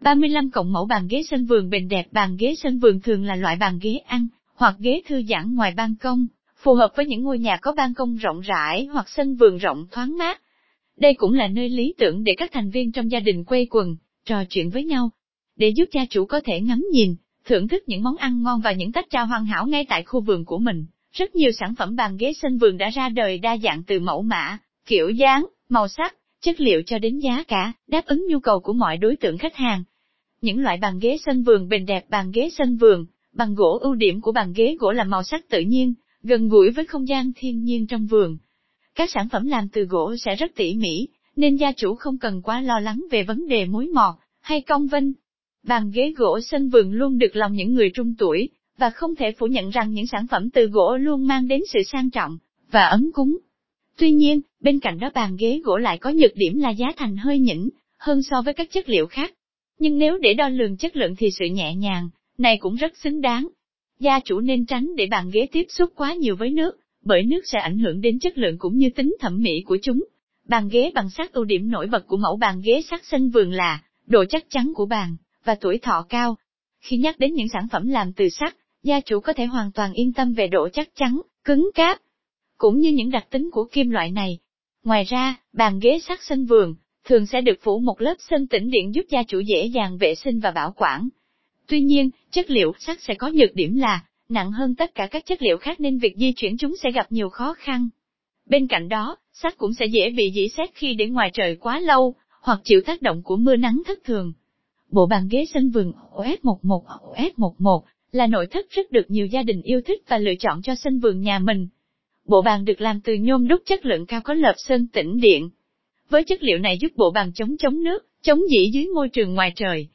35 cộng mẫu bàn ghế sân vườn bền đẹp bàn ghế sân vườn thường là loại bàn ghế ăn, hoặc ghế thư giãn ngoài ban công, phù hợp với những ngôi nhà có ban công rộng rãi hoặc sân vườn rộng thoáng mát. Đây cũng là nơi lý tưởng để các thành viên trong gia đình quây quần, trò chuyện với nhau, để giúp gia chủ có thể ngắm nhìn, thưởng thức những món ăn ngon và những tách trà hoàn hảo ngay tại khu vườn của mình. Rất nhiều sản phẩm bàn ghế sân vườn đã ra đời đa dạng từ mẫu mã, kiểu dáng, màu sắc, chất liệu cho đến giá cả, đáp ứng nhu cầu của mọi đối tượng khách hàng. Những loại bàn ghế sân vườn bền đẹp bàn ghế sân vườn, bằng gỗ ưu điểm của bàn ghế gỗ là màu sắc tự nhiên, gần gũi với không gian thiên nhiên trong vườn. Các sản phẩm làm từ gỗ sẽ rất tỉ mỉ, nên gia chủ không cần quá lo lắng về vấn đề mối mọt hay cong vênh. Bàn ghế gỗ sân vườn luôn được lòng những người trung tuổi, và không thể phủ nhận rằng những sản phẩm từ gỗ luôn mang đến sự sang trọng và ấm cúng. Tuy nhiên, bên cạnh đó bàn ghế gỗ lại có nhược điểm là giá thành hơi nhỉnh hơn so với các chất liệu khác. Nhưng nếu để đo lường chất lượng thì sự nhẹ nhàng này cũng rất xứng đáng. Gia chủ nên tránh để bàn ghế tiếp xúc quá nhiều với nước, bởi nước sẽ ảnh hưởng đến chất lượng cũng như tính thẩm mỹ của chúng. Bàn ghế bằng sắt ưu điểm nổi bật của mẫu bàn ghế sắt sân vườn là độ chắc chắn của bàn và tuổi thọ cao. Khi nhắc đến những sản phẩm làm từ sắt, gia chủ có thể hoàn toàn yên tâm về độ chắc chắn, cứng cáp, cũng như những đặc tính của kim loại này. Ngoài ra, bàn ghế sắt sân vườn thường sẽ được phủ một lớp sơn tĩnh điện giúp gia chủ dễ dàng vệ sinh và bảo quản. Tuy nhiên, chất liệu sắt sẽ có nhược điểm là nặng hơn tất cả các chất liệu khác nên việc di chuyển chúng sẽ gặp nhiều khó khăn. Bên cạnh đó, sắt cũng sẽ dễ bị dỉ xét khi để ngoài trời quá lâu, hoặc chịu tác động của mưa nắng thất thường. Bộ bàn ghế sân vườn OS11 OS11 là nội thất rất được nhiều gia đình yêu thích và lựa chọn cho sân vườn nhà mình. Bộ bàn được làm từ nhôm đúc chất lượng cao có lợp sơn tĩnh điện. Với chất liệu này giúp bộ bàn chống chống nước, chống dỉ dưới môi trường ngoài trời,